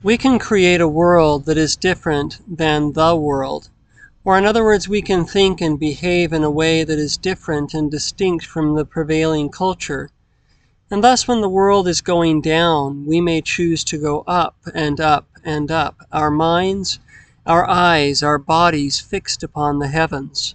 We can create a world that is different than the world. Or, in other words, we can think and behave in a way that is different and distinct from the prevailing culture. And thus, when the world is going down, we may choose to go up, and up, and up, our minds, our eyes, our bodies fixed upon the heavens.